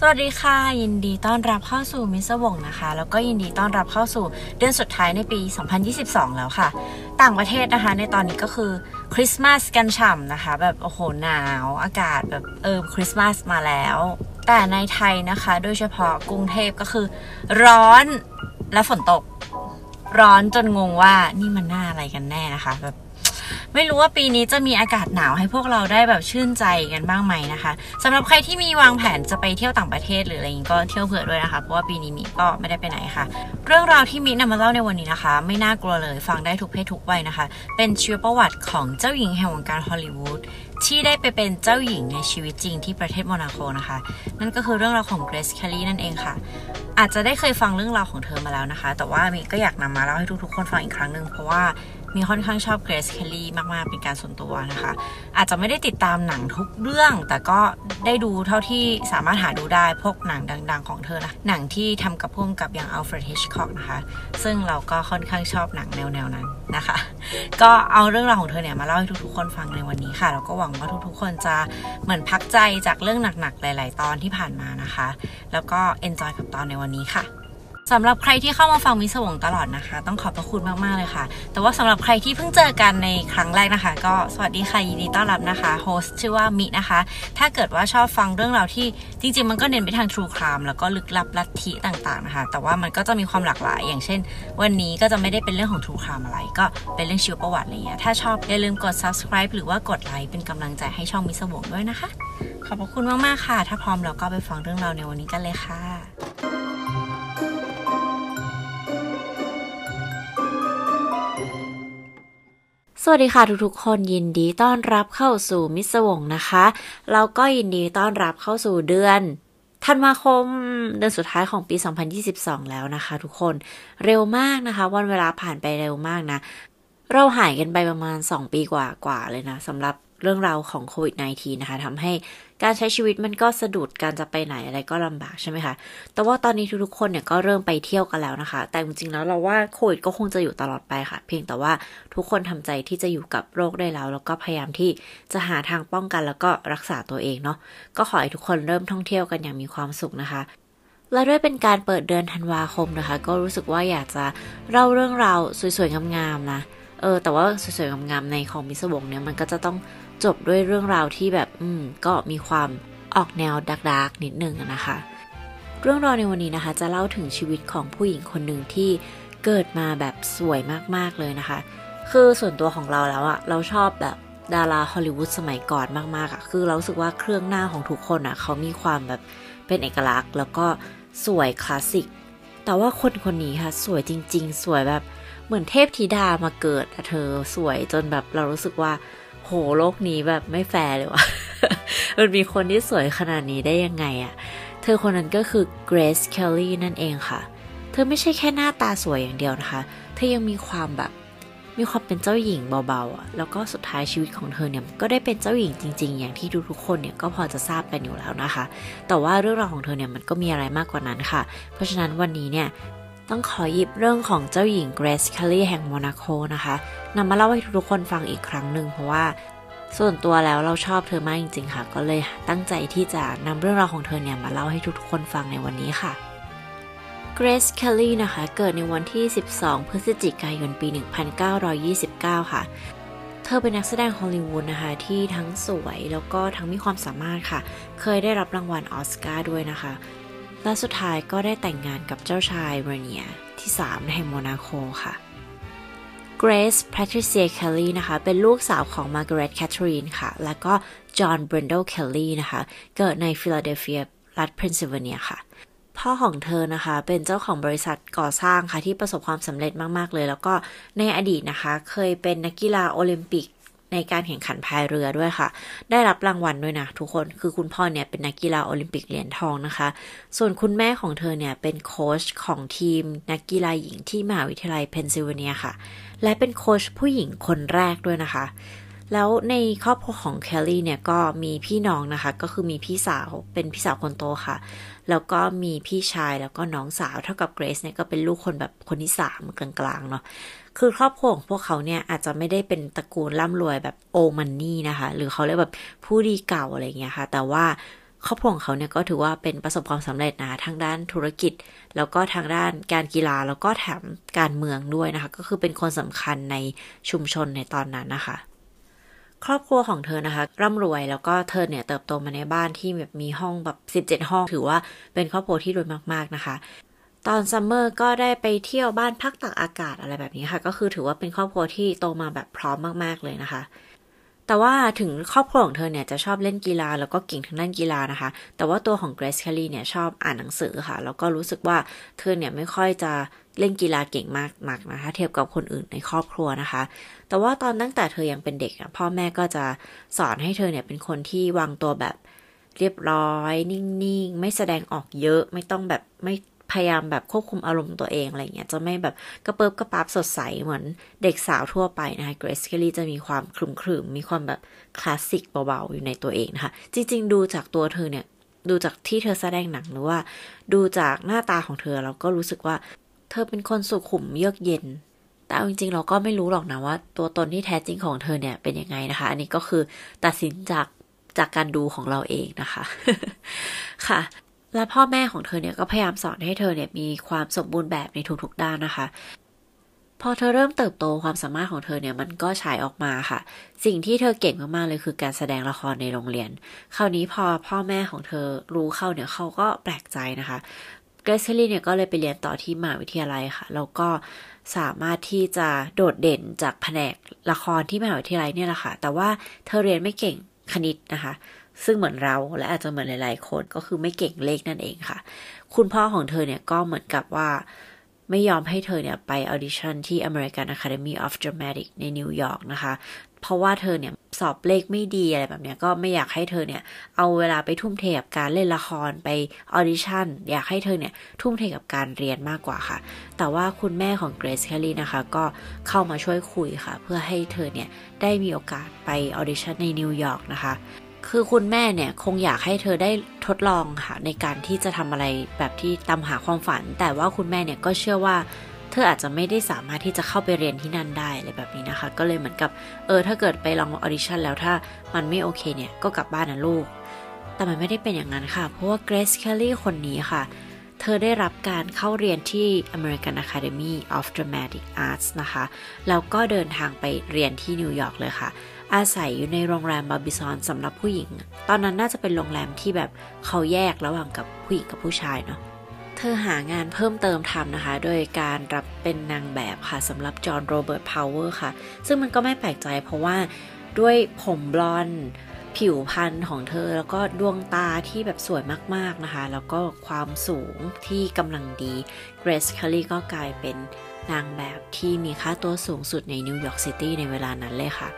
สวัสดีค่ะ ยินดีต้อนรับเข้าสู่มิสวงนะคะ แล้วก็ยินดีต้อนรับเข้าสู่เดือนสุดท้ายในปี 2022 แล้วค่ะ ต่างประเทศนะคะ ในตอนนี้ก็คือคริสต์มาสกันฉ่ำนะคะ แบบโอ้โหหนาวอากาศแบบเออคริสต์มาสมาแล้ว แต่ในไทยนะคะ โดยเฉพาะกรุงเทพก็คือ ร้อนและฝนตก ร้อนจนงงว่านี่มันหน้าอะไรกันแน่นะคะแบบ ไม่รู้ว่าปีนี้จะมีอากาศหนาวให้พวกเราได้แบบชื่นใจกันบ้างไหมนะคะสำหรับใครที่มีวางแผนจะไปเที่ยวต่างประเทศหรืออะไรอย่างนี้ก็เที่ยวเผื่อด้วยนะคะเพราะว่าปีนี้มีก็ไม่ได้ไปไหนค่ะ เรื่องราวที่มีนำมาเล่าในวันนี้นะคะ ไม่น่ากลัวเลยฟังได้ทุกเพศทุกวัยนะคะ เป็นชีวประวัติของเจ้าหญิงแห่งวงการฮอลลีวูดที่ได้ไปเป็นเจ้าหญิงในชีวิตจริงที่ประเทศโมนาโกนะคะ นั่นก็คือเรื่องราวของเกรซแคลลี่นั่นเองค่ะ อาจจะได้เคยฟังเรื่องราวของเธอมาแล้วนะคะ แต่ว่ามีก็อยากนำมาเล่าให้ทุกๆคนฟังอีกครั้งหนึ่งเพราะว่า มีค่อนข้างชอบเกรซเคลลี่มาก ๆ เป็นการส่วนตัวนะคะ อาจจะไม่ได้ติดตามหนังทุกเรื่อง แต่ก็ได้ดูเท่าที่สามารถหาดูได้พวกหนังดัง ๆ ของเธอนะ หนังที่ทำกับผู้กำกับอย่างอัลเฟรดฮิชคอกนะคะ ซึ่งเราก็ค่อนข้างชอบหนังแนว ๆ นั้นนะคะ ก็เอาเรื่องราวของเธอเนี่ยมาเล่าให้ทุก ๆ คนฟังในวันนี้ค่ะแล้วก็หวังว่าทุก ๆ คนจะเหมือนพักใจจากเรื่องหนัก ๆ หลาย ๆ ตอนที่ผ่านมานะคะ แล้วก็ enjoy กับตอนในวันนี้ค่ะ สำหรับใครที่เข้ามาฟังมิสวงตลอดนะคะ ต้องขอบพระคุณมากๆเลยค่ะ แต่ว่าสำหรับใครที่เพิ่งเจอกันในครั้งแรกนะคะ ก็สวัสดีค่ะยินดีต้อนรับนะคะโฮสต์ชื่อว่ามินะคะ ถ้าเกิดว่าชอบฟังเรื่องราวที่จริงๆ มันก็เน้นไปทาง True Crime แล้วก็ลึกลับลัทธิต่างๆนะคะ แต่ว่ามันก็จะมีความหลากหลาย อย่างเช่น วันนี้ก็จะไม่ได้เป็นเรื่องของ True Crime อะไร ก็เป็นเรื่องชีวประวัติอะไรเงี้ยถ้าชอบอย่าลืมกด subscribe หรือว่ากดไลค์เป็นกำลังใจให้ช่องมิสวงด้วยนะคะ ขอบพระคุณมากๆค่ะ ถ้าพร้อมเราก็ไปฟังเรื่องราวในวันนี้กันเลยค่ะ วัสดีค่ะทุกๆ คนยินดีต้อนรับเข้าสู่มิสวงนะคะแล้วก็ยินดีต้อนรับเข้าสู่เดือนธันวาคมเดือนสุดท้ายของปี 2022 แล้วนะคะ ทุกคนเร็วมากนะคะ วันเวลาผ่านไปเร็วมากนะ เราหายกันไปประมาณ 2 ปีกว่าๆเลยนะสำหรับเรื่องราวของโควิด -19 นะคะทำให้ การใช้ชีวิตมันก็สะดุดการจะไปไหนอะไรก็ลำบากใช่ไหมคะ แต่ว่าตอนนี้ทุกๆคนเนี่ยก็เริ่มไปเที่ยวกันแล้วนะคะ แต่จริงๆแล้วเราว่าโควิดก็คงจะอยู่ตลอดไปค่ะ เพียงแต่ว่าทุกคนทำใจที่จะอยู่กับโรคได้แล้ว แล้วก็พยายามที่จะหาทางป้องกันแล้วก็รักษาตัวเองเนาะ ก็ขอให้ทุกคนเริ่มท่องเที่ยวกันอย่างมีความสุขนะคะและด้วยเป็นการเปิดเดือนธันวาคมนะคะ ก็รู้สึกว่าอยากจะเล่าเรื่องราวสวยๆงามๆนะ เออแต่ว่าสวยๆงามๆในของมิสวงเนี่ยมันก็จะต้องจบด้วยเรื่องราวที่แบบอืมก็มีความออกแนวดักดักนิดนึงนะคะ เรื่องราวในวันนี้นะคะ จะเล่าถึงชีวิตของผู้หญิงคนหนึ่งที่เกิดมาแบบสวยมากๆเลยนะคะ คือส่วนตัวของเราแล้วอะเราชอบแบบดาราฮอลลีวูดสมัยก่อนมากๆอะคือเราสึกว่าเครื่องหน้าของทุกคนอะเขามีความแบบเป็นเอกลักษณ์ แล้วก็สวยคลาสสิกแต่ว่าคนคนนี้ค่ะสวยจริง ๆ สวยแบบ เหมือนเทพธิดามาเกิดเธอสวยจนแบบเรารู้สึกว่า โหโลกนี้แบบไม่แฟร์เลยวะมันมีคนที่สวยขนาดนี้ได้ยังไงอะเธอคนนั้นก็คือเกรซเคลลี่นั่นเองค่ะ เธอไม่ใช่แค่หน้าตาสวยอย่างเดียวนะคะ เธอยังมีความแบบมีความเป็นเจ้าหญิงเบาๆอะ แล้วก็สุดท้ายชีวิตของเธอเนี่ยก็ได้เป็นเจ้าหญิงจริง ๆ อย่างที่ทุกๆคนเนี่ยก็พอจะทราบกันอยู่แล้วนะคะ แต่ว่าเรื่องราวของเธอเนี่ยมันก็มีอะไรมากกว่านั้นค่ะ เพราะฉะนั้นวันนี้เนี่ย ต้องขอหยิบเรื่องของเจ้าหญิงเกรซเคลลี่แห่งโมนาโกนะคะนำมาเล่าให้ทุกคนฟังอีกครั้งหนึ่งเพราะว่าส่วนตัวแล้วเราชอบเธอมากจริงๆค่ะ ก็เลยตั้งใจที่จะนำเรื่องราวของเธอเนี่ยมาเล่าให้ทุกๆคนฟังในวันนี้ค่ะเกรซเคลลี่นะคะ เกิดในวันที่ 12 พฤศจิกายนปี 1929 ค่ะ เธอเป็นนักแสดงฮอลลีวูดนะคะ ที่ทั้งสวยแล้วก็ทั้งมีความสามารถค่ะ เคยได้รับรางวัลออสการ์ด้วยนะคะ และสุดท้ายก็ได้แต่งงานกับเจ้าชายเรเนียที่3ในโมนาโกค่ะเกรซแพทริเซียเคลลี่นะคะ เป็นลูกสาวของมาร์กาเร็ตแคทเธอรีนค่ะ แล้วก็จอห์นเบรนโดเคลลี่นะคะ เกิดในฟิลาเดลเฟีย รัฐเพนซิลเวเนียค่ะ พ่อของเธอนะคะ เป็นเจ้าของบริษัทก่อสร้างค่ะ ที่ประสบความสำเร็จมาก ๆ เลย แล้วก็ในอดีตนะคะ เคยเป็นนักกีฬาโอลิมปิก ในการแข่งขันพายเรือด้วยค่ะ ได้รับรางวัลด้วยนะทุกคน คือคุณพ่อเนี่ยเป็นนักกีฬาโอลิมปิกเหรียญทองนะคะ ส่วนคุณแม่ของเธอเนี่ยเป็นโค้ชของทีมนักกีฬาหญิงที่มหาวิทยาลัยเพนซิลเวเนียค่ะ และเป็นโค้ชผู้หญิงคนแรกด้วยนะคะ แล้วในครอบครัวของเคลลี่เนี่ยก็มีพี่น้องนะคะ ก็คือมีพี่สาวเป็นพี่สาวคนโตค่ะ แล้วก็มีพี่ชายแล้วก็น้องสาวเท่ากับเกรซเนี่ยก็เป็นลูกคนแบบคนที่สามกลางๆเนาะ คือครอบครัวของพวกเขาเนี่ยอาจจะไม่ได้เป็นตระกูลร่ำรวยแบบ old money นะคะ หรือเขาเรียกแบบผู้ดีเก่าอะไรเงี้ยค่ะ แต่ว่าครอบครัวของเขาเนี่ยก็ถือว่าเป็นประสบความสำเร็จนะทางด้านธุรกิจ แล้วก็ทางด้านการกีฬาแล้วก็แถมการเมืองด้วยนะคะ ก็คือเป็นคนสำคัญในชุมชนในตอนนั้นนะคะ ครอบครัวของเธอนะคะ ร่ำรวยแล้วก็เธอเนี่ยเติบโตมาในบ้านที่แบบมีห้องแบบ17 ห้อง ถือว่าเป็นครอบครัวที่รวยมากๆนะคะ ตอน summer ก็ได้ไปเที่ยวบ้านพักตากอากาศอะไรแบบนี้ค่ะ ก็คือถือว่าเป็นครอบครัวที่โตมาแบบพร้อมมาก ๆ เลยนะคะ แต่ว่าถึงครอบครัวของเธอเนี่ยจะชอบเล่นกีฬาแล้วก็เก่งทางด้านกีฬานะคะ แต่ว่าตัวของเกรซแคลรี่เนี่ยชอบอ่านหนังสือค่ะ แล้วก็รู้สึกว่าเธอเนี่ยไม่ค่อยจะเล่นกีฬาเก่งมากนักนะคะ เทียบกับคนอื่นในครอบครัวนะคะ แต่ว่าตอนตั้งแต่เธอยังเป็นเด็กพ่อแม่ก็จะสอนให้เธอเนี่ยเป็นคนที่วางตัวแบบเรียบร้อย นิ่งๆ ไม่แสดงออกเยอะไม่ต้องแบบไม่ พยายามแบบควบคุมอารมณ์ตัวเองอะไรเงี้ยจะไม่แบบกระเปิบกระปับสดใสเหมือนเด็กสาวทั่วไปนะคะเกรซเคลลี่จะมีความคลุมคลุมมีความแบบคลาสสิกเบาๆอยู่ในตัวเองนะคะ จริง ๆ ดูจากตัวเธอเนี่ย ดูจากที่เธอแสดงหนังหรือว่า ดูจากหน้าตาของเธอเราก็รู้สึกว่า เธอเป็นคนสุขุมเยือกเย็นแต่จริงๆเราก็ไม่รู้หรอกนะว่า ตัวตนที่แท้จริงของเธอเนี่ยเป็นยังไงนะคะ อันนี้ก็คือตัดสินจากจากการดูของเราเองนะคะ ค่ะ และพ่อแม่ของเธอเนี่ยก็พยายามสอนให้เธอเนี่ยมีความสมบูรณ์แบบในทุกๆด้านนะคะ พอเธอเริ่มเติบโตความสามารถของเธอเนี่ยมันก็ฉายออกมาค่ะ สิ่งที่เธอเก่งมากๆเลยคือการแสดงละครในโรงเรียน คราวนี้พอพ่อแม่ของเธอรู้เข้าเนี่ยเขาก็แปลกใจนะคะเกรซเลี่เนี่ยก็เลยไปเรียนต่อที่มหาวิทยาลัยค่ะแล้วก็สามารถที่จะโดดเด่นจากแผนกละครที่มหาวิทยาลัยเนี่ยแหละค่ะ แต่ว่าเธอเรียนไม่เก่งคณิตนะคะ ซึ่งเหมือนเราและอาจจะเหมือนหลาย ๆ คนก็คือไม่เก่งเลขนั่นเองค่ะ คุณพ่อของเธอเนี่ยก็เหมือนกับว่าไม่ยอมให้เธอเนี่ยไป audition ที่ American Academy of Dramatic ในนิวยอร์กนะคะ เพราะว่าเธอเนี่ยสอบเลขไม่ดีอะไรแบบนี้ก็ไม่อยากให้เธอเนี่ยเอาเวลาไปทุ่มเทกับการเล่นละครไป audition อยากให้เธอเนี่ยทุ่มเทกับการเรียนมากกว่าค่ะ แต่ว่าคุณแม่ของเกรซเคลลี่นะคะก็เข้ามาช่วยคุยค่ะ เพื่อให้เธอเนี่ยได้มีโอกาสไป audition ในนิวยอร์กนะคะ คือคุณแม่เนี่ยคงอยากให้เธอได้ทดลองค่ะในการที่จะทำอะไรแบบที่ตามหาความฝัน แต่ว่าคุณแม่เนี่ยก็เชื่อว่า เธออาจจะไม่ได้สามารถที่จะเข้าไปเรียนที่นั่นได้อะไรแบบนี้นะคะ ก็เลยเหมือนกับเออถ้าเกิดไปลอง audition แล้วถ้ามันไม่โอเคเนี่ยก็กลับบ้านนะลูก แต่มันไม่ได้เป็นอย่างนั้นค่ะ เพราะว่าเกรซเคลลี่คนนี้ค่ะ เธอได้รับการเข้าเรียนที่ American Academy of Dramatic Arts นะคะ แล้วก็เดินทางไปเรียนที่นิวยอร์กเลยค่ะ อาศัยอยู่ในโรงแรมบาร์บิซอนสำหรับผู้หญิง ตอนนั้นน่าจะเป็นโรงแรมที่แบบเขาแยกระหว่างกับผู้หญิงกับผู้ชายเนาะเธอหางานเพิ่มเติมทำนะคะ โดยการรับเป็นนางแบบค่ะสำหรับจอห์นโรเบิร์ตพาวเวอร์ค่ะ ซึ่งมันก็ไม่แปลกใจเพราะว่าด้วยผมบลอนด์ผิวพรรณของเธอแล้วก็ดวงตาที่แบบสวยมากๆนะคะ แล้วก็ความสูงที่กำลังดีเกรซเคลลี่ก็กลายเป็นนางแบบที่มีค่าตัวสูงสุดในนิวยอร์กซิตี้ในเวลานั้นเลยค่ะ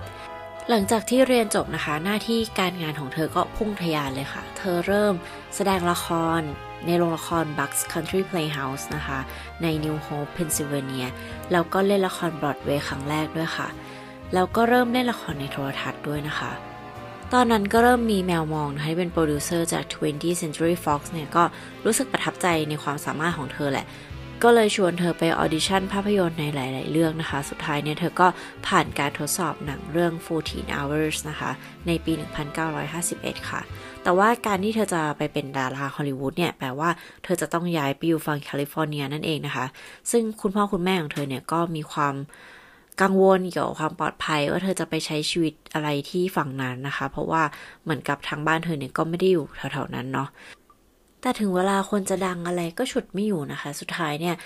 หลังจากที่เรียนจบนะคะ หน้าที่การงานของเธอก็พุ่งทะยานเลยค่ะ เธอเริ่มแสดงละครในโรงละคร Bucks Country Playhouse นะคะ ใน New Hope Pennsylvania แล้วก็เล่นละครบรอดเวย์ครั้งแรกด้วยค่ะ แล้วก็เริ่มเล่นละครในโทรทัศน์ด้วยนะคะ ตอนนั้นก็เริ่มมีแมวมองให้เป็นโปรดิวเซอร์จาก 20th Century Fox เนี่ยก็รู้สึกประทับใจในความสามารถของเธอแหละ ก็เลยชวนเธอไป audition ภาพยนตร์ในหลาย ๆ เรื่องนะคะ สุดท้ายเนี่ยเธอก็ผ่านการทดสอบหนังเรื่อง 14 hours นะคะ ในปี 1951 ค่ะ แต่ว่าการที่เธอจะไปเป็นดาราฮอลลีวูดเนี่ย แปลว่าเธอจะต้องย้ายไปอยู่ฝั่งแคลิฟอร์เนียนั่นเองนะคะ ซึ่งคุณพ่อคุณแม่ของเธอเนี่ยก็มีความกังวลเกี่ยวกับความปลอดภัยว่าเธอจะไปใช้ชีวิตอะไรที่ฝั่งนั้นนะคะ เพราะว่าเหมือนกับทางบ้านเธอเนี่ยก็ไม่ได้อยู่แถวๆนั้นเนาะ แต่ถึงเวลาคนจะดังอะไรก็ฉุดไม่อยู่นะคะ สุดท้ายเนี่ย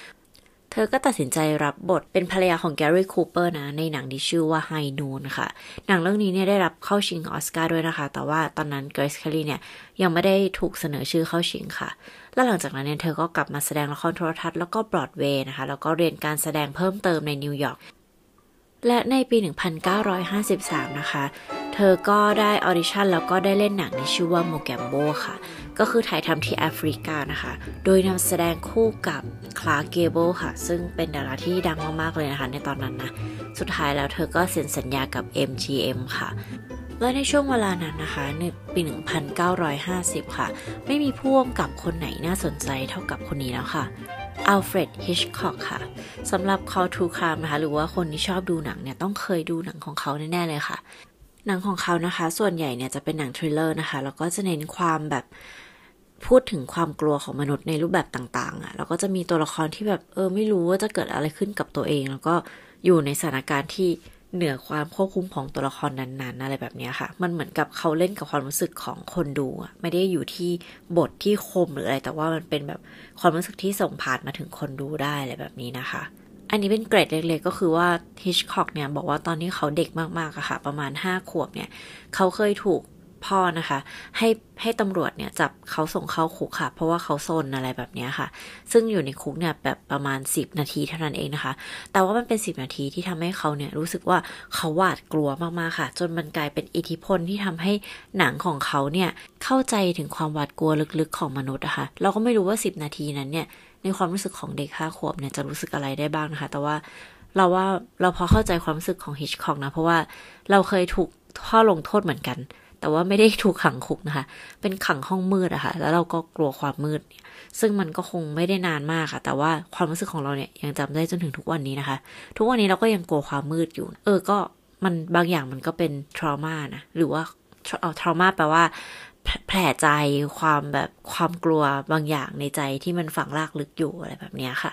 เธอก็ตัดสินใจรับบทเป็นภรรยาของแกรี่คูเปอร์นะ ในหนังที่ชื่อว่า High Noon ค่ะ หนังเรื่องนี้เนี่ยได้รับเข้าชิงออสการ์ด้วยนะคะ แต่ว่าตอนนั้นเกรซเคลลี่เนี่ยยังไม่ได้ถูกเสนอชื่อเข้าชิงค่ะ และหลังจากนั้นเนี่ยเธอก็กลับมาแสดงละครโทรทัศน์แล้วก็บรอดเวย์นะคะ แล้วก็เรียนการแสดงเพิ่มเติมในนิวยอร์ก และในปี 1953 นะคะ เธอก็ได้ออดิชั่นแล้วก็ได้เล่นหนังที่ชื่อว่า Mogambo ค่ะ ก็คือถ่ายทำที่แอฟริกานะคะ โดยนำแสดงคู่กับคลาร์ก เกเบิลค่ะ ซึ่งเป็นดาราที่ดังมาก ๆ เลยนะคะ ในตอนนั้นนะ สุดท้ายแล้วเธอก็เซ็นสัญญากับ MGM ค่ะและในช่วงเวลานั้นนะคะในปี 1950 ค่ะ ไม่มีผู้กำกับคนไหนน่าสนใจเท่ากับคนนี้แล้วค่ะ อัลเฟรด ฮิชคอกค่ะสำหรับ คอ True Crime นะคะ หรือว่าคนที่ชอบดูหนังเนี่ย ต้องเคยดูหนังของเขาแน่ ๆ เลยค่ะ หนังของเขานะคะ ส่วนใหญ่เนี่ยจะเป็นหนัง thriller นะคะ แล้วก็จะเน้นความแบบพูดถึงความกลัวของมนุษย์ในรูปแบบต่างๆอะค่ะ แล้วก็จะมีตัวละครที่แบบเออไม่รู้ว่าจะเกิดอะไรขึ้นกับตัวเอง แล้วก็อยู่ในสถานการณ์ที่ เหนือความควบคุมของตัวละครนั้นๆ อะไรแบบนี้ค่ะ มันเหมือนกับเขาเล่นกับความรู้สึกของคนดูอะไม่ได้อยู่ที่บทที่คมหรืออะไร แต่ว่ามันเป็นแบบความรู้สึกที่ส่งผ่านมาถึงคนดูได้อะไรแบบนี้นะคะ อันนี้เป็นเกรดเล็กๆ ก็คือว่าฮิชคอกเนี่ยบอกว่าตอนที่เขาเด็กมากๆอะค่ะ ประมาณ 5 ขวบเนี่ย เขาเคยถูก พ่อนะคะ ให้ให้ตำรวจเนี่ยจับเขาส่งเข้าคุกค่ะ เพราะว่าเขาซนอะไรแบบนี้ค่ะ ซึ่งอยู่ในคุกเนี่ยแบบประมาณ 10 นาทีเท่านั้นเองนะคะ แต่ว่ามันเป็น 10 นาทีที่ทำให้เขาเนี่ยรู้สึกว่าเขาหวาดกลัวมากๆค่ะ จนมันกลายเป็นอิทธิพลที่ทำให้หนังของเขาเนี่ยเข้าใจถึงความหวาดกลัวลึกๆของมนุษย์อะคะ่ะเราก็ไม่รู้ว่า 10 นาทีนั้นเนี่ยในความรู้สึกของเด็กห้าขวบเนี่ยจะรู้สึกอะไรได้บ้างนะคะ แต่ว่าเราว่าเราพอเข้าใจความรู้สึกของฮิชคอกนะ เพราะว่าเราเคยถูกพ่อลงโทษเหมือนกัน แต่ว่าไม่ได้ถูกขังคุกนะคะ เป็นขังห้องมืดอะคะ่ะ แล้วเราก็กลัวความมืด ซึ่งมันก็คงไม่ได้นานมากค่ะ แต่ว่าความรู้สึกของเราเนี่ยยังจำได้จนถึงทุกวันนี้นะคะ ทุกวันนี้เราก็ยังกลัวความมืดอยู่ เออ ก็มันบางอย่างมันก็เป็นทรมานะ หรือว่าเอาทรมาแปลว่าแผลใจความแบบความกลัวบางอย่างในใจที่มันฝังรากลึกอยู่อะไรแบบนี้ค่ะ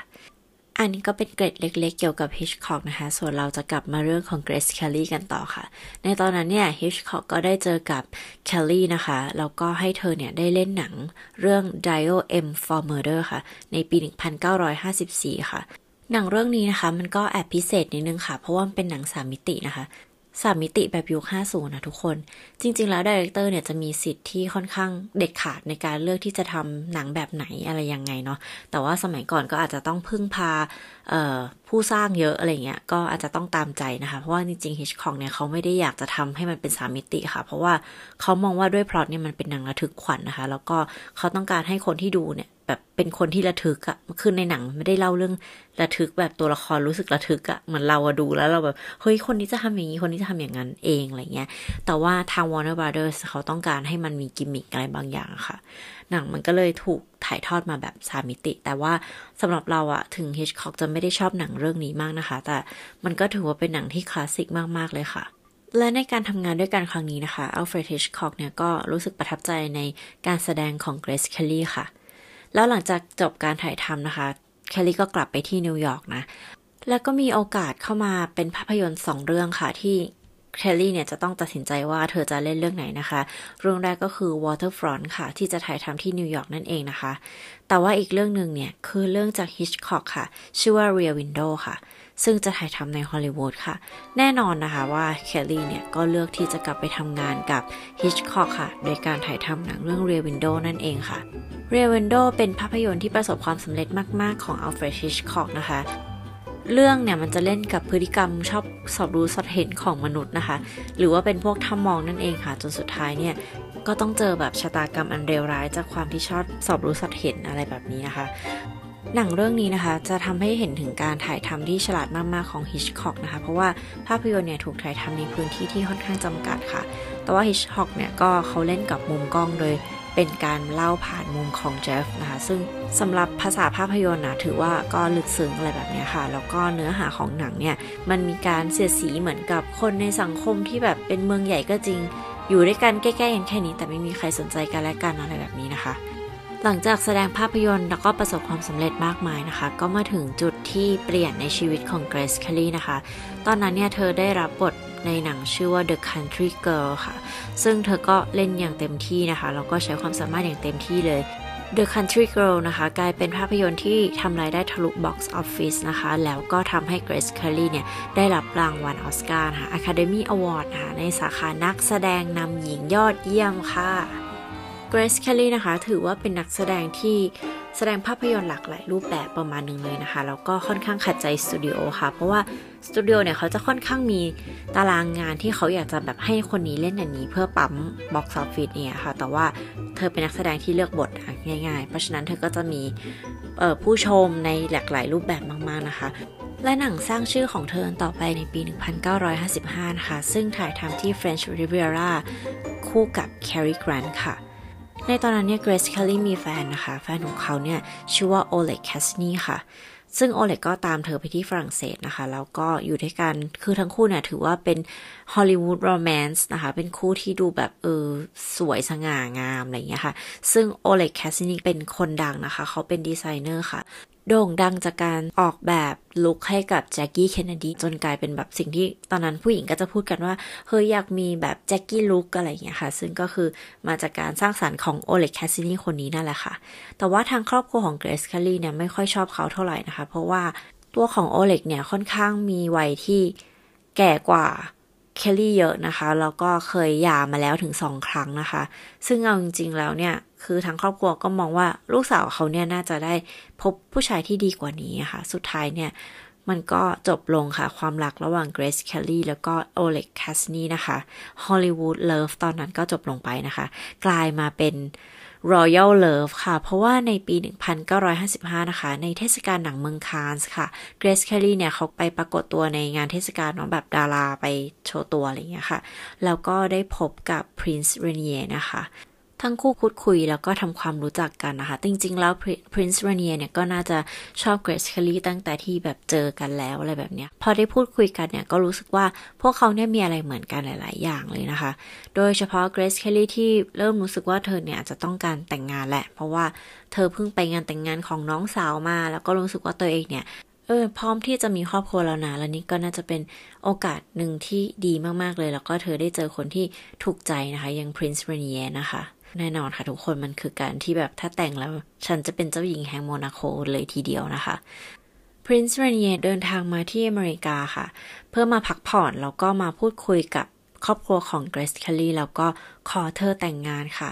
อันนี้ก็เป็นเกร็ดเล็กๆ เกี่ยวกับฮิชคอกนะคะ ส่วนเราจะกลับมาเรื่องของเกรซแคลลี่กันต่อค่ะ ในตอนนั้นเนี่ยฮิชคอกก็ได้เจอกับแคลลี่นะคะ แล้วก็ให้เธอเนี่ยได้เล่นหนังเรื่อง Dial M for Murder ค่ะ ในปี 1954 ค่ะ หนังเรื่องนี้นะคะ มันก็แอบพิเศษนิดนึงค่ะ เพราะว่ามันเป็นหนังสามมิตินะคะ สามมิติแบบยุค50 นะทุกคน จริง ๆ แล้วดีเรคเตอร์เนี่ยจะมีสิทธิ์ที่ค่อนข้างเด็ดขาดในการเลือกที่จะทำหนังแบบไหนอะไรยังไงเนาะ แต่ว่าสมัยก่อนก็อาจจะต้องพึ่งพาผู้สร้างเยอะอะไรเงี้ย ก็อาจจะต้องตามใจนะคะ เพราะว่าจริงๆฮิชคองเนี่ยเขาไม่ได้อยากจะทำให้มันเป็นสามมิติค่ะ เพราะว่าเขามองว่าด้วยพล็อตเนี่ยมันเป็นหนังระทึกขวัญนนะคะ แล้วก็เขาต้องการให้คนที่ดูเนี่ย แบบเป็นคนที่ระทึกอะคือในหนังไม่ได้เล่าเรื่องระทึกแบบตัวละครรู้สึกระทึกอะเหมือนเราอะดูแล้วเราแบบเฮ้ยคนนี้จะทำอย่างนี้คนนี้จะทำอย่างนั้นเองอะไรเงี้ย แต่ว่าทาง Warner Brothers เขาต้องการให้มันมีกิมมิคอะไรบางอย่างค่ะ หนังมันก็เลยถูกถ่ายทอดมาแบบสามิติ แต่ว่าสำหรับเราอะถึงฮิชคอกจะไม่ได้ชอบหนังเรื่องนี้มากนะคะ แต่มันก็ถือว่าเป็นหนังที่คลาสสิกมากๆเลยค่ะและในการทำงานด้วยกันครั้งนี้นะคะอัลเฟรดฮิชคอกเนี่ยก็รู้สึกประทับใจในการแสดงของเกรซเคลลี่ค่ะ แล้วหลังจากจบการถ่ายทำนะคะ เคลลี่ก็กลับไปที่นิวยอร์กนะ แล้วก็มีโอกาสเข้ามาเป็นภาพยนตร์สองเรื่องค่ะที่เคลลี่เนี่ยจะต้องตัดสินใจว่าเธอจะเล่นเรื่องไหนนะคะ เรื่องแรกก็คือ Waterfront ค่ะ ที่จะถ่ายทำที่นิวยอร์กนั่นเองนะคะ แต่ว่าอีกเรื่องหนึ่งเนี่ย คือเรื่องจาก Hitchcock ค่ะ ชื่อว่า Rear Window ค่ะ ซึ่งจะถ่ายทำในฮอลลีวูดค่ะ แน่นอนนะคะว่าเคลลี่เนี่ย ก็เลือกที่จะกลับไปทำงานกับ Hitchcock ค่ะ โดยการถ่ายทำหนังเรื่อง Rear Window นั่นเองค่ะ Rear Window เป็นภาพยนตร์ที่ประสบความสำเร็จมาก ๆ ของ Alfred Hitchcock นะคะเรื่องเนี่ยมันจะเล่นกับพฤติกรรมชอบสอบรู้สอดเห็นของมนุษย์นะคะ หรือว่าเป็นพวกทำมองนั่นเองค่ะ จนสุดท้ายเนี่ยก็ต้องเจอแบบชะตากรรมอันเลวร้ายจากความที่ชอบสอบรู้สอดเห็นอะไรแบบนี้นะคะ หนังเรื่องนี้นะคะจะทำให้เห็นถึงการถ่ายทำที่ฉลาดมาก ๆ ของฮิชคอกนะคะ เพราะว่าภาพยนตร์เนี่ยถูกถ่ายทำในพื้นที่ที่ค่อนข้างจำกัดค่ะ แต่ว่าฮิชคอกเนี่ยก็เขาเล่นกับมุมกล้องโดยเป็นการเล่าผ่านมุมของเจฟนะคะ ซึ่งสำหรับภาษาภาพยนตร์นะถือว่าก็ลึกซึ้งอะไรแบบนี้ค่ะ แล้วก็เนื้อหาของหนังเนี่ย มันมีการเสียดสีเหมือนกับคนในสังคมที่แบบเป็นเมืองใหญ่ก็จริง อยู่ด้วยกันใกล้ๆกันแค่นี้ แต่ไม่มีใครสนใจกันและกันอะไรแบบนี้นะคะ หลังจากแสดงภาพยนตร์แล้วก็ประสบความสำเร็จมากมายนะคะ ก็มาถึงจุดที่เปลี่ยนในชีวิตของเกรซเคลลี่นะคะ ตอนนั้นเนี่ยเธอได้รับบทในหนังชื่อว่า The Country Girl ค่ะ ซึ่งเธอก็เล่นอย่างเต็มที่นะคะ แล้วก็ใช้ความสามารถอย่างเต็มที่เลย The Country Girl นะคะ กลายเป็นภาพยนตร์ที่ทำรายได้ทะลุ Box Office นะคะ แล้วก็ทำให้ Grace Kelly เนี่ย ได้รับรางวัลออสการ์ค่ะ Academy Award ค่ะในสาขานักแสดงนำหญิงยอดเยี่ยมค่ะ Grace Kelly นะคะ ถือว่าเป็นนักแสดงที่แสดงภาพยนตร์หลากหลายรูปแบบประมาณหนึ่งเลยนะคะ แล้วก็ค่อนข้างขัดใจสตูดิโอค่ะ เพราะว่าสตูดิโอเนี่ยเขาจะค่อนข้างมีตารางงานที่เขาอยากจะแบบให้คนนี้เล่นอันนี้เพื่อปั๊ม box office เนี่ยค่ะ แต่ว่าเธอเป็นนักแสดงที่เลือกบทง่ายๆ เพราะฉะนั้นเธอก็จะมีผู้ชมในหลากหลายรูปแบบมากๆนะคะและหนังสร้างชื่อของเธอต่อไปในปี 1955 นะคะ ซึ่งถ่ายทำที่ French Riviera คู่กับ Cary Grant ค่ะ ในตอนนั้นเนี่ยเกรซ เคลลี่มีแฟนนะคะ แฟนของเขาเนี่ยชื่อว่าโอเล็กแคสซินีค่ะ ซึ่งโอเล็กก็ตามเธอไปที่ฝรั่งเศสนะคะ แล้วก็อยู่ด้วยกัน คือทั้งคู่เนี่ยถือว่าเป็น Hollywood romance นะคะ เป็นคู่ที่ดูแบบเออสวยสง่างามอะไรอย่างเงี้ยค่ะ ซึ่งโอเล็กแคสซินีเป็นคนดังนะคะ เขาเป็นดีไซเนอร์ค่ะ โด่งดังจากการออกแบบลุคให้กับแจ็คกี้เคนเนดีจนกลายเป็นแบบสิ่งที่ตอนนั้นผู้หญิงก็จะพูดกันว่า เฮ้ยอยากมีแบบแจ็คกี้ลุคอะไรอย่างเงี้ยค่ะ ซึ่งก็คือมาจากการสร้างสรรค์ของโอเล็กแคสซินีคนนี้นั่นแหละค่ะ แต่ว่าทางครอบครัวของเกรซเคลลี่เนี่ยไม่ค่อยชอบเขาเท่าไหร่นะคะ เพราะว่าตัวของโอเล็กเนี่ยค่อนข้างมีวัยที่แก่กว่า เคลลี่เยอะนะคะ แล้วก็เคยหย่ามาแล้วถึงสองครั้งนะคะ ซึ่งเอาจริงๆแล้วเนี่ย คือทางครอบครัวก็มองว่าลูกสาวเขาเนี่ยน่าจะได้พบผู้ชายที่ดีกว่านี้ค่ะ สุดท้ายเนี่ย มันก็จบลงค่ะ ความรักระหว่างเกรซเคลลี่แล้วก็โอเล็กแคสซินีนะคะฮอลลีวูดเลิฟตอนนั้นก็จบลงไปนะคะ กลายมาเป็น Royal Love ค่ะ เพราะว่าในปี 1955 นะคะ ในเทศกาลหนังเมืองคานส์ค่ะ เกรซ เคลลี่เนี่ยเขาไปปรากฏตัวในงานเทศกาลเนาะแบบดาราไปโชว์ตัวอะไรอย่างเงี้ยค่ะ แล้วก็ได้พบกับ Prince Renier นะคะ ทั้งคู่พูดคุยแล้วก็ทำความรู้จักกันนะคะ จริง ๆ แล้ว Prince Ranier เนี่ยก็น่าจะชอบ Grace Kelly ตั้งแต่ที่แบบเจอกันแล้วอะไรแบบเนี้ย พอได้พูดคุยกันเนี่ยก็รู้สึกว่าพวกเขาเนี่ยมีอะไรเหมือนกันหลาย ๆ อย่างเลยนะคะ โดยเฉพาะ Grace Kelly ที่เริ่มรู้สึกว่าเธอเนี่ยจะต้องการแต่งงานแหละ เพราะว่าเธอเพิ่งไปงานแต่งงานของน้องสาวมา แล้วก็รู้สึกว่าตัวเองเนี่ยเออพร้อมที่จะมีครอบครัวแล้วนะแล้วนี่ก็น่าจะเป็นโอกาสหนึ่งที่ดีมาก ๆ เลย แล้วก็เธอได้เจอคนที่ถูกใจนะคะอย่าง Prince Ranier นะคะ แน่นอนค่ะทุกคนมันคือการที่แบบถ้าแต่งแล้วฉันจะเป็นเจ้าหญิงแห่งโมนาโคเลยทีเดียวนะคะ Prince r a n i e r เดินทางมาที่อเมริกาค่ะ เพื่อมาพักผ่อนแล้วก็มาพูดคุยกับครอบครัวของเกรซเคลลี่แล้วก็ขอเธอแต่งงานค่ะ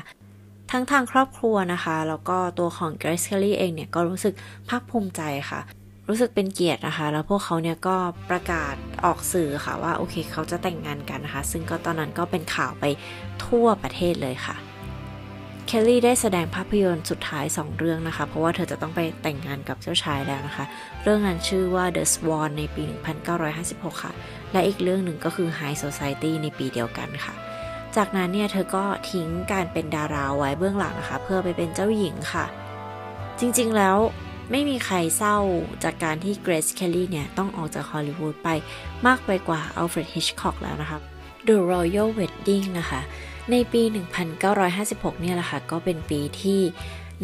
ทั้งทางครอบครัวนะคะ แล้วก็ตัวของเกรซเคลลี่เองเนี่ยก็รู้สึกภาคภูมิใจค่ะ รู้สึกเป็นเกียรตินะคะ แล้วพวกเขาเนี่ยก็ประกาศออกสื่อค่ะว่าโอเคเขาจะแต่งงานกันนะคะ ซึ่งก็ตอนนั้นก็เป็นข่าวไปทั่วประเทศเลยค่ะ เคลลี่ได้แสดงภาพยนตร์สุดท้าย 2 เรื่องนะคะ เพราะว่าเธอจะต้องไปแต่งงานกับเจ้าชายแล้วนะคะ เรื่องนั้นชื่อว่า The Swan ในปี 1956 ค่ะ และอีกเรื่องหนึ่งก็คือ High Society ในปีเดียวกันค่ะ จากนั้นเนี่ยเธอก็ทิ้งการเป็นดาราไว้เบื้องหลังนะคะ เพื่อไปเป็นเจ้าหญิงค่ะ จริงๆแล้วไม่มีใครเศร้าจากการที่เกรซเคลลี่เนี่ยต้องออกจากฮอลลีวูดไปมากไปกว่าอัลเฟรดฮิชคอกแล้วนะคะ The Royal Wedding นะคะ ในปี 1956 เนี่ยแหละค่ะ ก็เป็นปีที่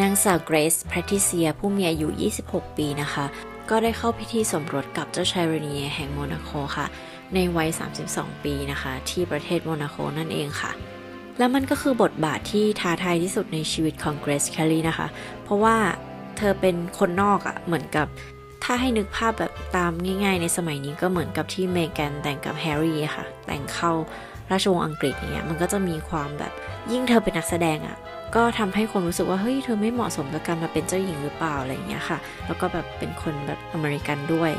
นางสาวเกรซแพทริเซียผู้มีอายุ 26 ปีนะคะ ก็ได้เข้าพิธีสมรสกับเจ้าชายเรเนียแห่งโมนาโคค่ะ ในวัย 32 ปีนะคะ ที่ประเทศโมนาโคนั่นเองค่ะ แล้วมันก็คือบทบาทที่ท้าทายที่สุดในชีวิตของเกรซแคลลี่นะคะ เพราะว่าเธอเป็นคนนอกอะ่ะเหมือนกับถ้าให้นึกภาพแบบตามง่าย ๆ ในสมัยนี้ก็เหมือนกับที่เมแกนแต่งกับแฮร์รี่ค่ะ แต่งเข้า ราชวงศ์อังกฤษอย่างเงี้ยมันก็จะมีความแบบยิ่งเธอเป็นนักแสดงอะ่ะก็ทำให้คนรู้สึกว่าเฮ้ยเธอไม่เหมาะสมกับการมาเป็นเจ้าหญิงหรือเปล่าอะไรอย่างเงี้ยค่ะ แล้วก็แบบเป็นคนแบบอเมริกันด้วย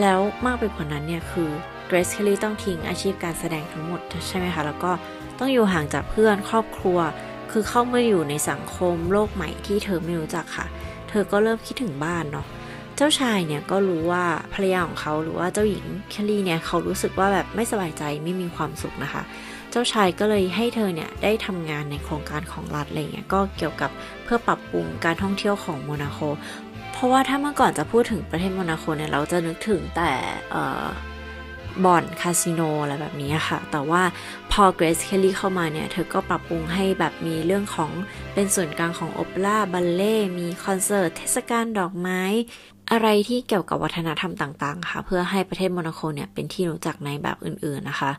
แล้วมากไปกว่านั้นเนี่ยคือเกรซเคลลี่ต้องทิ้งอาชีพการแสดงทั้งหมดใช่ไหมคะ แล้วก็ต้องอยู่ห่างจากเพื่อนครอบครัว คือเข้ามาอยู่ในสังคมโลกใหม่ที่เธอไม่รู้จักค่ะ เธอก็เริ่มคิดถึงบ้านเนาะ เจ้าชายเนี่ยก็รู้ว่าภรรยาของเขาหรือว่าเจ้าหญิงแคลลี่เนี่ยเขารู้สึกว่าแบบไม่สบายใจไม่มีความสุขนะคะ เจ้าชายก็เลยให้เธอเนี่ยได้ทำงานในโครงการของรัฐอะไรเงี้ยก็เกี่ยวกับเพื่อปรับปรุงการท่องเที่ยวของโมนาโคเพราะว่าถ้าเมื่อก่อนจะพูดถึงประเทศโมนาโคเนี่ยเราจะนึกถึงแต่บ่อนคาสิโนอะไรแบบนี้ค่ะ แต่ว่าพอเกรซเคลลี่เข้ามาเนี่ย เธอก็ปรับปรุงให้แบบมีเรื่องของเป็นส่วนกลางของโอเปร่าบัลเล่ มีคอนเสิร์ต เทศกาลดอกไม้ อะไรที่เกี่ยวกับวัฒนธรรมต่างๆ ค่ะ เพื่อให้ประเทศโมนาโคเนี่ยเป็นที่รู้จักในแบบอื่นๆนะคะ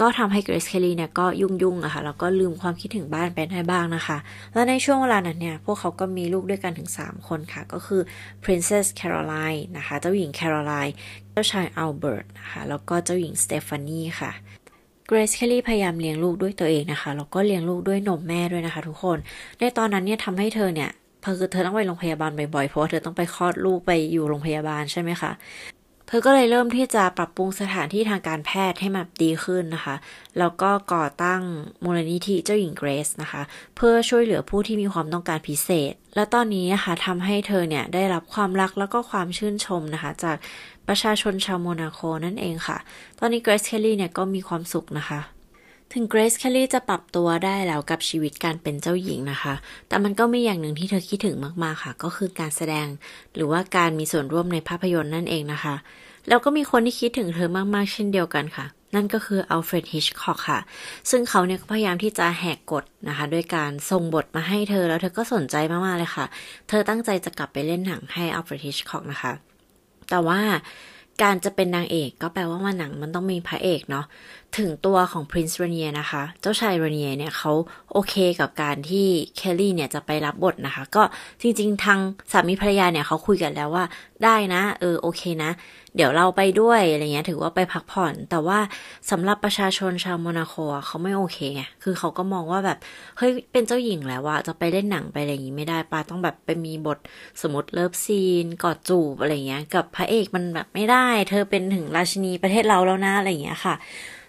ก็ทำให้เกรซเคลลี่เนี่ยก็ยุ่งๆอะคะแล้วก็ลืมความคิดถึงบ้านไปได้บ้างนะคะ และในช่วงเวลานั้นเนี่ย พวกเขาก็มีลูกด้วยกันถึง 3 คนค่ะ ก็คือ Princess Caroline นะคะ เจ้าหญิง Caroline เจ้าชายอัลเบิร์ตนะคะ แล้วก็เจ้าหญิงสเตฟานีค่ะเกรซเคลลี่พยายามเลี้ยงลูกด้วยตัวเองนะคะ แล้วก็เลี้ยงลูกด้วยนมแม่ด้วยนะคะ ทุกคน ในตอนนั้นเนี่ยทำให้เธอเนี่ย คือเธอต้องไปโรงพยาบาลบ่อยๆเพราะว่าเธอต้องไปคลอดลูกไปอยู่โรงพยาบาลใช่ไหมคะเธอก็เลยเริ่มที่จะปรับปรุงสถานที่ทางการแพทย์ให้มันดีขึ้นนะคะ แล้วก็ก่อตั้งมูลนิธิเจ้าหญิงเกรซนะคะ เพื่อช่วยเหลือผู้ที่มีความต้องการพิเศษ และตอนนี้นะคะทำให้เธอเนี่ยได้รับความรักแล้วก็ความชื่นชมนะคะ จากประชาชนชาวโมนาโคนั่นเองค่ะ ตอนนี้เกรซเคลลี่เนี่ยก็มีความสุขนะคะ ถึงเกรซแคลลี่จะปรับตัวได้แล้วกับชีวิตการเป็นเจ้าหญิงนะคะ แต่มันก็มีอย่างหนึ่งที่เธอคิดถึงมากๆค่ะ ก็คือการแสดง หรือว่าการมีส่วนร่วมในภาพยนตร์นั่นเองนะคะ แล้วก็มีคนที่คิดถึงเธอมากๆ เช่นเดียวกันค่ะ นั่นก็คืออัลเฟรดฮิชคอกค่ะ ซึ่งเขาเนี่ยก็พยายามที่จะแหกกฎนะคะ ด้วยการส่งบทมาให้เธอ แล้วเธอก็สนใจมากๆเลยค่ะ เธอตั้งใจจะกลับไปเล่นหนังให้อัลเฟรดฮิชคอกนะคะ แต่ว่าการจะเป็นนางเอกก็แปลว่าว่าหนังมันต้องมีพระเอกเนาะถึงตัวของ Prince Rainier นะคะ เจ้าชาย Rainier เนี่ยเขาโอเคกับการที่เคลลี่เนี่ยจะไปรับบทนะคะ ก็จริง ๆ ทางสามีภรรยาเนี่ยเขาคุยกันแล้วว่าได้นะ เออโอเคนะ เดี๋ยวเราไปด้วยอะไรเงี้ยถือว่าไปพักผ่อน แต่ว่าสำหรับประชาชนชาวโมนาโคเขาไม่โอเคไงคือเขาก็มองว่าแบบเฮ้ยเป็นเจ้าหญิงแล้วว่าจะไปเล่นหนังไปอะไรอย่างงี้ไม่ได้ป่ะต้องแบบไปมีบทสมมติเลิฟซีนกอดจูบอะไรเงี้ย กับพระเอกมันแบบไม่ได้ เธอเป็นถึงราชินีประเทศเราแล้วนะอะไรเงี้ยค่ะ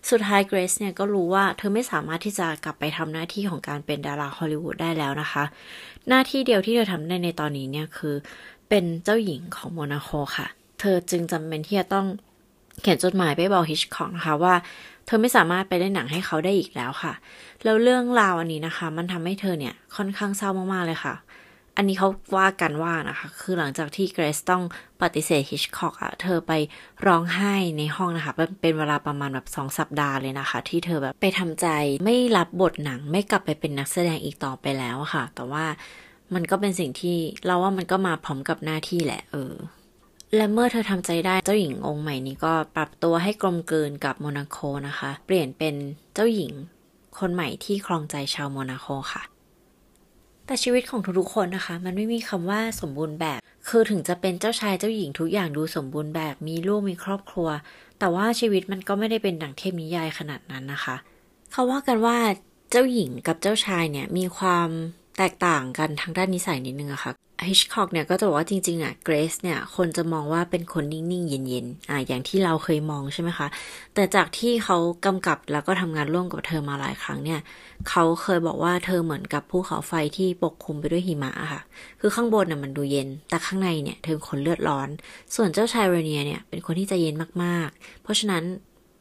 สุดท้ายเกรซเนี่ยก็รู้ว่าเธอไม่สามารถที่จะกลับไปทำหน้าที่ของการเป็นดาราฮอลลีวูดได้แล้วนะคะ หน้าที่เดียวที่เธอทำได้ในตอนนี้เนี่ยคือ เป็นเจ้าหญิงของโมนาโคค่ะ เธอจึงจำเป็นที่จะต้องเขียนจดหมายไปบอกฮิชคอกนะคะว่า เธอไม่สามารถไปเล่นหนังให้เขาได้อีกแล้วค่ะ แล้วเรื่องราวอันนี้นะคะ มันทำให้เธอเนี่ยค่อนข้างเศร้ามากๆเลยค่ะ อันนี้เขาว่ากันว่านะคะ คือหลังจากที่เกรซต้องปฏิเสธฮิชคอกอะเธอไปร้องไห้ในห้องนะคะ เป็นเวลาประมาณแบบสองสัปดาห์เลยนะคะ ที่เธอแบบไปทำใจไม่รับบทหนังไม่กลับไปเป็นนักแสดงอีกต่อไปแล้วค่ะ แต่ว่ามันก็เป็นสิ่งที่เราว่ามันก็มาพร้อมกับหน้าที่แหละเออและเมื่อเธอทำใจได้เจ้าหญิงองค์ใหม่นี้ก็ปรับตัวให้กลมกลืนกับโมนาโคนะคะ เปลี่ยนเป็นเจ้าหญิงคนใหม่ที่ครองใจชาวโมนาโคค่ะ แต่ชีวิตของทุกๆคนนะคะ มันไม่มีคำว่าสมบูรณ์แบบ คือถึงจะเป็นเจ้าชายเจ้าหญิงทุกอย่างดูสมบูรณ์แบบ มีลูกมีครอบครัว แต่ว่าชีวิตมันก็ไม่ได้เป็นดั่งเทพนิยายขนาดนั้นนะคะ เขาว่ากันว่าเจ้าหญิงกับเจ้าชายเนี่ยมีความ แตกต่างกันทางด้านนิสัยนิดนึงอะค่ะฮิชคอกเนี่ยก็จะบอกว่าจริงๆอะเกรซเนี่ยคนจะมองว่าเป็นคนนิ่งๆ เย็นๆอ่าอย่างที่เราเคยมองใช่ไหมคะ แต่จากที่เขากำกับแล้วก็ทำงานร่วมกับเธอมาหลายครั้งเนี่ยเขาเคยบอกว่าเธอเหมือนกับภูเขาไฟที่ปกคลุมไปด้วยหิมะค่ะ คือข้างบนน่ะมันดูเย็น แต่ข้างในเนี่ยเธอคนเลือดร้อน ส่วนเจ้าชายเรเนียเนี่ยเป็นคนที่ใจเย็นมากๆ เพราะฉะนั้น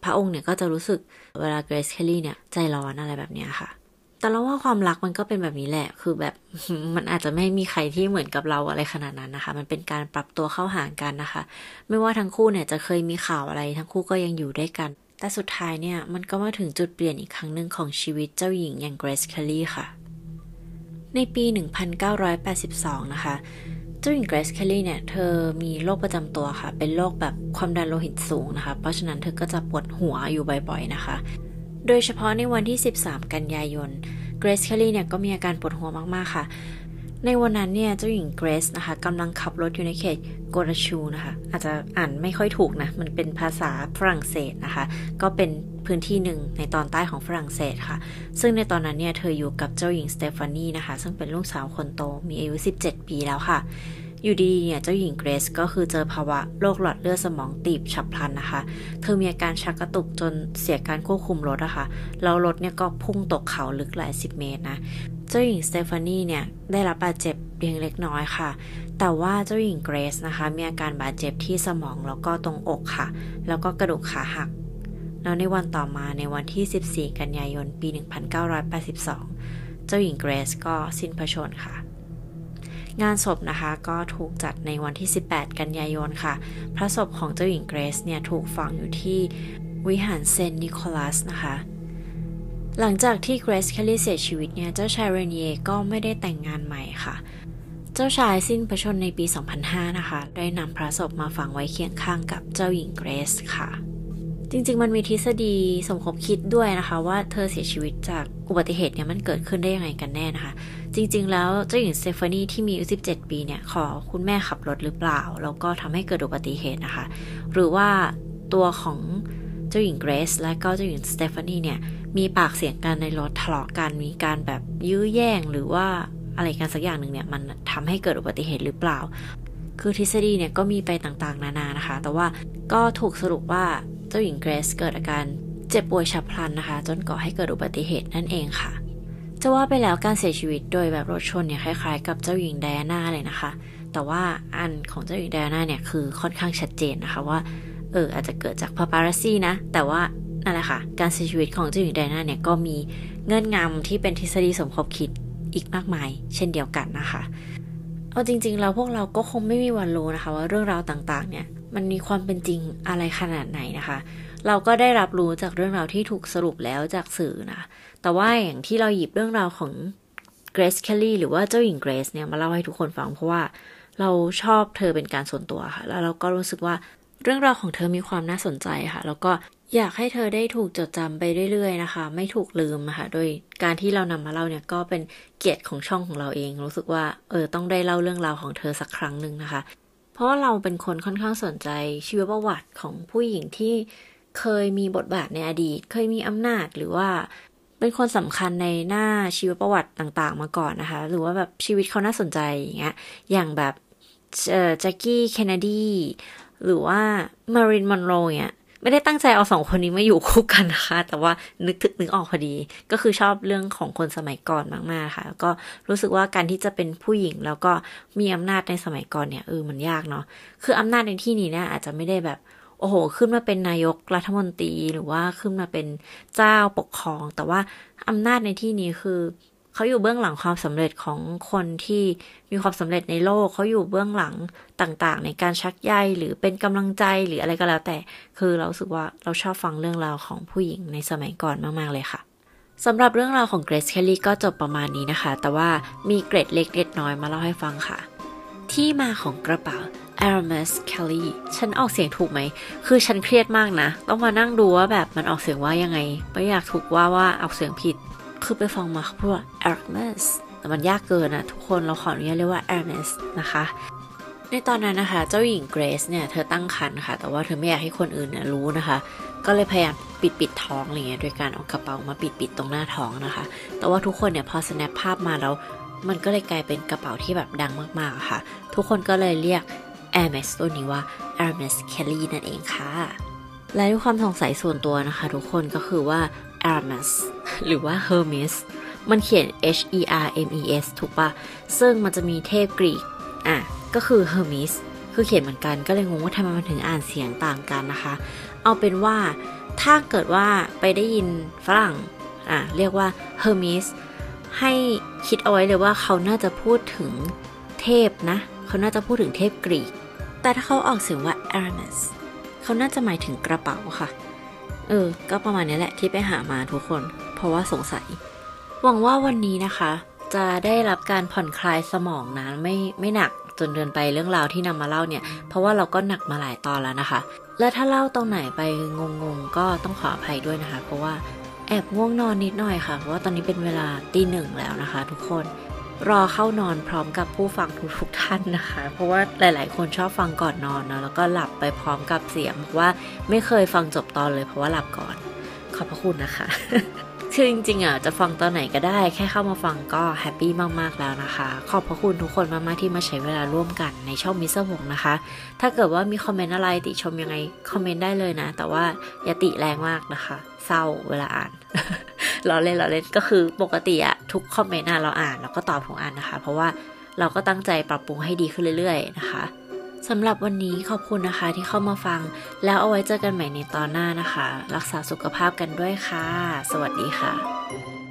พระองค์เนี่ยก็จะรู้สึกเวลาเกรซเคลลี่เนี่ยใจร้อนอะไรแบบนี้ค่ะ แต่เราว่าความรักมันก็เป็นแบบนี้แหละ คือแบบมันอาจจะไม่มีใครที่เหมือนกับเราอะไรขนาดนั้นนะคะ มันเป็นการปรับตัวเข้าหากันนะคะ ไม่ว่าทั้งคู่เนี่ยจะเคยมีข่าวอะไร ทั้งคู่ก็ยังอยู่ด้วยกัน แต่สุดท้ายเนี่ยมันก็มาถึงจุดเปลี่ยนอีกครั้งหนึ่งของชีวิตเจ้าหญิงอย่างเกรซเคลลี่ค่ะ ในปี 1982 นะคะ เจ้าหญิงเกรซเคลลี่เนี่ยเธอมีโรคประจำตัวค่ะ เป็นโรคแบบความดันโลหิตสูงนะคะ เพราะฉะนั้นเธอก็จะปวดหัวอยู่บ่อยๆนะคะ โดยเฉพาะในวันที่ 13 กันยายน เกรซเคลลี่เนี่ยก็มีอาการปวดหัวมากๆค่ะ ในวันนั้นเนี่ยเจ้าหญิงเกรซนะคะกำลังขับรถอยู่ในเขตโกรชูนะคะ อาจจะอ่านไม่ค่อยถูกนะ มันเป็นภาษาฝรั่งเศสนะคะ ก็เป็นพื้นที่หนึ่งในตอนใต้ของฝรั่งเศสค่ะ ซึ่งในตอนนั้นเนี่ยเธออยู่กับเจ้าหญิงสเตฟานีนะคะ ซึ่งเป็นลูกสาวคนโต มีอายุ 17 ปีแล้วค่ะ อยู่ดีเนี่ยเจ้าหญิงเกรซก็คือเจอภาวะโรคหลอดเลือดสมองตีบฉับพลันนะคะ เธอมีอาการชักกระตุกจนเสียการควบคุมรถอะคะ่ะแล้วรถเนี่ยก็พุ่งตกเขาลึกหลายสิบเมตรนะ เจ้าหญิงสเตฟานีเนี่ยได้รับบาดเจ็บเพียงเล็กน้อยค่ะ แต่ว่าเจ้าหญิงเกรซนะคะมีอาการบาดเจ็บที่สมองแล้วก็ตรงอกค่ะ แล้วก็กระดูกขาหัก แล้วในวันต่อมาในวันที่ 14 กันยายนปี 1982 เจ้าหญิงเกรซก็สิ้นพระชนค่ะ งานศพนะคะก็ถูกจัดในวันที่ 18 กันยายนค่ะ พระศพของเจ้าหญิงเกรซเนี่ยถูกฝังอยู่ที่วิหารเซนต์นิโคลัสนะคะ หลังจากที่เกรซเคลลี่เสียชีวิตเนี่ย เจ้าชายเรเนียก็ไม่ได้แต่งงานใหม่ค่ะ เจ้าชายสิ้นพระชนในปี 2005 นะคะ ได้นำพระศพมาฝังไว้เคียงข้างกับเจ้าหญิงเกรซค่ะ จริงๆ มันมีทฤษฎีสมคบคิดด้วยนะคะ ว่าเธอเสียชีวิตจากอุบัติเหตุเนี่ยมันเกิดขึ้นได้ยังไงกันแน่นะคะ จริงๆ แล้วเจ้าหญิงสเตฟานีที่มีอายุ17 ปีเนี่ย ขอคุณแม่ขับรถหรือเปล่า แล้วก็ทำให้เกิดอุบัติเหตุนะคะ หรือว่าตัวของเจ้าหญิงเกรซและก็เจ้าหญิงสเตฟานีเนี่ย มีปากเสียงกันในรถทะเลาะกันมีการแบบยื้อแย่งหรือว่าอะไรกันสักอย่างหนึ่งเนี่ย มันทำให้เกิดอุบัติเหตุหรือเปล่า คือทฤษฎีเนี่ยก็มีไปต่างๆ นานานะคะ แต่ว่าก็ถูกสรุปว่าเจ้าหญิงเกรซเกิดอาการเจ็บป่วยฉับพลันนะคะ จนก่อให้เกิดอุบัติเหตุนั่นเองค่ะ จะว่าไปแล้วการเสียชีวิตโดยแบบรถชนเนี่ยคล้ายๆ กับเจ้าหญิงไดอาน่าเลยนะคะ แต่ว่าอันของเจ้าหญิงไดอาน่าเนี่ยคือค่อนข้างชัดเจนนะคะว่าเอออาจจะเกิดจากพาปารัซี่นะ แต่ว่านั่นแหละค่ะ การเสียชีวิตของเจ้าหญิงไดอาน่าเนี่ยก็มีเงื่อนงำที่เป็นทฤษฎีสมคบคิดอีกมากมาย เช่นเดียวกันนะคะ เอาจริงๆเราพวกเราก็คงไม่มีวันรู้นะคะ ว่าเรื่องราวต่างๆเนี่ยมันมีความเป็นจริงอะไรขนาดไหนนะคะ เราก็ได้รับรู้จากเรื่องราวที่ถูกสรุปแล้วจากสื่อนะ แต่ว่าอย่างที่เราหยิบเรื่องราวของเกรซเคลลี่หรือว่าเจ้าหญิงเกรซเนี่ยมาเล่าให้ทุกคนฟังเพราะว่าเราชอบเธอเป็นการส่วนตัวค่ะ แล้วเราก็รู้สึกว่าเรื่องราวของเธอมีความน่าสนใจค่ะ แล้วก็อยากให้เธอได้ถูกจดจำไปเรื่อยๆนะคะ ไม่ถูกลืมค่ะ โดยการที่เรานำมาเล่าเนี่ยก็เป็นเกียรติของช่องของเราเอง รู้สึกว่าเออต้องได้เล่าเรื่องราวของเธอสักครั้งหนึ่งนะคะ เพราะว่าเราเป็นคนค่อนข้างสนใจชีวประวัติของผู้หญิงที่ เคยมีบทบาทในอดีต เคยมีอำนาจหรือว่าเป็นคนสำคัญในหน้าชีวประวัติต่างๆ มาก่อนนะคะ หรือว่าแบบชีวิตเขาน่าสนใจอย่างเงี้ย อย่างแบบแจ็คกี้เคนเนดี หรือว่ามารินมอนโรเนี่ยไม่ได้ตั้งใจเอาสองคนนี้มาอยู่คู่กันนะคะ แต่ว่านึกถึกนึกออกพอดี ก็คือชอบเรื่องของคนสมัยก่อนมากๆค่ะก็รู้สึกว่าการที่จะเป็นผู้หญิงแล้วก็มีอำนาจในสมัยก่อนเนี่ยเออมันยากเนาะ คืออำนาจในที่นี้เนี่ยอาจจะไม่ได้แบบ โอ้โห ขึ้นมาเป็นนายกรัฐมนตรีหรือว่าขึ้นมาเป็นเจ้าปกครอง แต่ว่าอำนาจในที่นี้คือเขาอยู่เบื้องหลังความสำเร็จของคนที่มีความสำเร็จในโลกเขาอยู่เบื้องหลังต่างๆ ในการชักใยหรือเป็นกำลังใจหรืออะไรก็แล้วแต่ คือเราสึกว่าเราชอบฟังเรื่องราวของผู้หญิงในสมัยก่อนมาก ๆ เลยค่ะสำหรับเรื่องราวของเกรซเคลลี่ก็จบประมาณนี้นะคะ แต่ว่ามีเกรดเล็กเล็กน้อยมาเล่าให้ฟังค่ะ ที่มาของกระเป๋า Aramis Kelly ฉันออกเสียงถูกไหม คือฉันเครียดมากนะ ต้องมานั่งดูว่าแบบมันออกเสียงว่ายังไง ไม่อยากถูกว่าว่าออกเสียงผิด คือไปฟังมาเขาพูดว่า Hermes แต่มันยากเกินอะทุกคนเราขออนุญาตเรียกว่า Hermes นะคะในตอนนั้นนะคะ เจ้าหญิงเกรซเนี่ย เธอตั้งครรภ์ค่ะ แต่ว่าเธอไม่อยากให้คนอื่นเนี่ยรู้นะคะ ก็เลยพยายามปิดปิดท้องอะไรเงี้ยโดยการเอากระเป๋ามาปิดปิดตรงหน้าท้องนะคะ แต่ว่าทุกคนเนี่ยพอ snap ภาพมาแล้ว มันก็เลยกลายเป็นกระเป๋าที่แบบดังมากๆค่ะ ทุกคนก็เลยเรียก Hermes ตัวนี้ว่า Hermes Kelly นั่นเองค่ะ และด้วยความสงสัยส่วนตัวนะคะ ทุกคนก็คือว่า Hermes หรือว่า Hermes มันเขียน H E R M E S ถูกปะซึ่งมันจะมีเทพกรีก อะ ก็คือ Hermes คือเขียนเหมือนกันก็เลยงงว่าทำไมมันถึงอ่านเสียงต่างกันนะคะ เอาเป็นว่าถ้าเกิดว่าไปได้ยินฝรั่ง อะ เรียกว่า Hermes ให้คิดเอาไว้เลยว่าเขาน่าจะพูดถึงเทพนะ เขาน่าจะพูดถึงเทพกรีก แต่ถ้าเขาออกเสียงว่า Hermes เขาน่าจะหมายถึงกระเป๋าค่ะ เออ ก็ประมาณนี้แหละที่ไปหามาทุกคน เพราะว่าสงสัย หวังว่าวันนี้นะคะ จะได้รับการผ่อนคลายสมองนะไม่ไม่หนักจนเดินไปเรื่องราวที่นำมาเล่าเนี่ย เพราะว่าเราก็หนักมาหลายตอนแล้วนะคะ และถ้าเล่าตรงไหนไปงงๆ ก็ต้องขออภัยด้วยนะคะ เพราะว่า แอบง่วงนอนนิดหน่อยค่ะ เพราะว่าตอนนี้เป็นเวลาตีหนึ่งแล้วนะคะ ทุกคนรอเข้านอนพร้อมกับผู้ฟังทุกๆท่านนะคะ เพราะว่าหลาย ๆ คนชอบฟังก่อนนอนนะแล้วก็หลับไปพร้อมกับเสียงว่าไม่เคยฟังจบตอนเลยเพราะว่าหลับก่อน ขอบพระคุณนะคะคือจริงๆอะจะฟังตอนไหนก็ได้แค่เข้ามาฟังก็แฮปปี้มากๆแล้วนะคะ ขอบพระคุณทุกคนมากๆที่มาใช้เวลาร่วมกันในช่องมิสเตอร์หงนะคะ ถ้าเกิดว่ามีคอมเมนต์อะไรติชมยังไงคอมเมนต์ได้เลยนะ แต่ว่าอย่าติแรงมากนะคะ เศร้าเวลาอ่านเราเล่นเราเล่นก็คือปกติอะทุกคอมเมนต์เราอ่านเราก็ตอบทุกอันนะคะ เพราะว่าเราก็ตั้งใจปรับปรุงให้ดีขึ้นเรื่อยๆนะคะสำหรับวันนี้ขอบคุณนะคะที่เข้ามาฟัง แล้วเอาไว้เจอกันใหม่ในตอนหน้านะคะ รักษาสุขภาพกันด้วยค่ะ สวัสดีค่ะ